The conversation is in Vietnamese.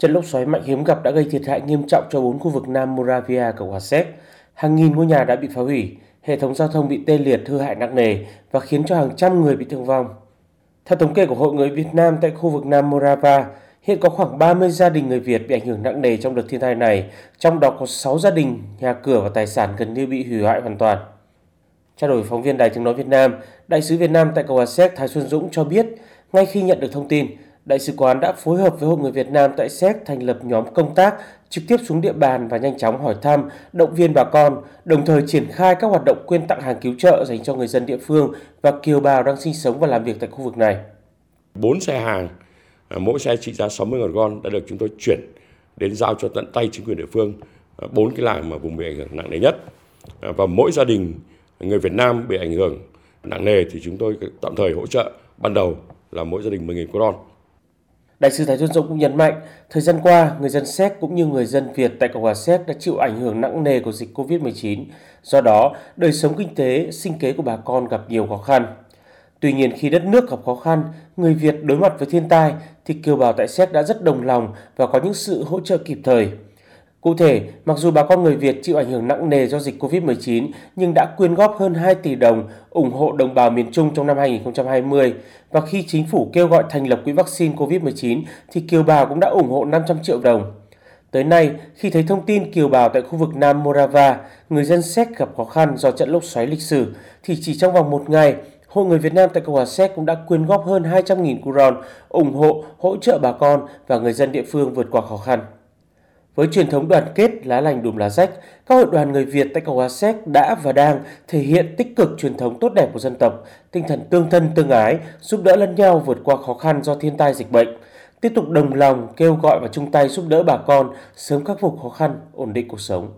Trận lốc xoáy mạnh hiếm gặp đã gây thiệt hại nghiêm trọng cho bốn khu vực Nam Moravia, Cộng hòa Séc. Hàng nghìn ngôi nhà đã bị phá hủy, hệ thống giao thông bị tê liệt hư hại nặng nề và khiến cho hàng trăm người bị thương vong. Theo thống kê của Hội người Việt Nam tại khu vực Nam Morava, hiện có khoảng 30 gia đình người Việt bị ảnh hưởng nặng nề trong đợt thiên tai này, trong đó có 6 gia đình, nhà cửa và tài sản gần như bị hủy hoại hoàn toàn. Trao đổi phóng viên Đài tiếng nói Việt Nam, Đại sứ Việt Nam tại Cộng hòa Séc Thái Xuân Dũng cho biết, ngay khi nhận được thông tin, Đại sứ quán đã phối hợp với Hội người Việt Nam tại Séc thành lập nhóm công tác trực tiếp xuống địa bàn và nhanh chóng hỏi thăm, động viên bà con, đồng thời triển khai các hoạt động quyên tặng hàng cứu trợ dành cho người dân địa phương và kiều bào đang sinh sống và làm việc tại khu vực này. Bốn xe hàng, à, mỗi xe trị giá 60 ngàn con đã được chúng tôi chuyển đến giao cho tận tay chính quyền địa phương à, bốn cái làng mà vùng bị ảnh hưởng nặng nề nhất. À, và mỗi gia đình người Việt Nam bị ảnh hưởng nặng nề thì chúng tôi tạm thời hỗ trợ ban đầu là mỗi gia đình 10.000 con. Đại sứ Thái Xuân Dũng cũng nhấn mạnh, thời gian qua, người dân Séc cũng như người dân Việt tại Cộng hòa Séc đã chịu ảnh hưởng nặng nề của dịch COVID-19. Do đó, đời sống kinh tế, sinh kế của bà con gặp nhiều khó khăn. Tuy nhiên khi đất nước gặp khó khăn, người Việt đối mặt với thiên tai thì kiều bào tại Séc đã rất đồng lòng và có những sự hỗ trợ kịp thời. Cụ thể, mặc dù bà con người Việt chịu ảnh hưởng nặng nề do dịch Covid-19 nhưng đã quyên góp hơn 2 tỷ đồng ủng hộ đồng bào miền Trung trong năm 2020 và khi chính phủ kêu gọi thành lập quỹ vaccine Covid-19 thì kiều bào cũng đã ủng hộ 500 triệu đồng. Tới nay, khi thấy thông tin kiều bào tại khu vực Nam Morava, người dân Séc gặp khó khăn do trận lốc xoáy lịch sử, thì chỉ trong vòng một ngày, Hội người Việt Nam tại Cộng hòa Séc cũng đã quyên góp hơn 200.000 kuron ủng hộ, hỗ trợ bà con và người dân địa phương vượt qua khó khăn. Với truyền thống đoàn kết lá lành đùm lá rách, các hội đoàn người Việt tại Cộng hòa Séc đã và đang thể hiện tích cực truyền thống tốt đẹp của dân tộc, tinh thần tương thân tương ái, giúp đỡ lẫn nhau vượt qua khó khăn do thiên tai dịch bệnh, tiếp tục đồng lòng kêu gọi và chung tay giúp đỡ bà con sớm khắc phục khó khăn, ổn định cuộc sống.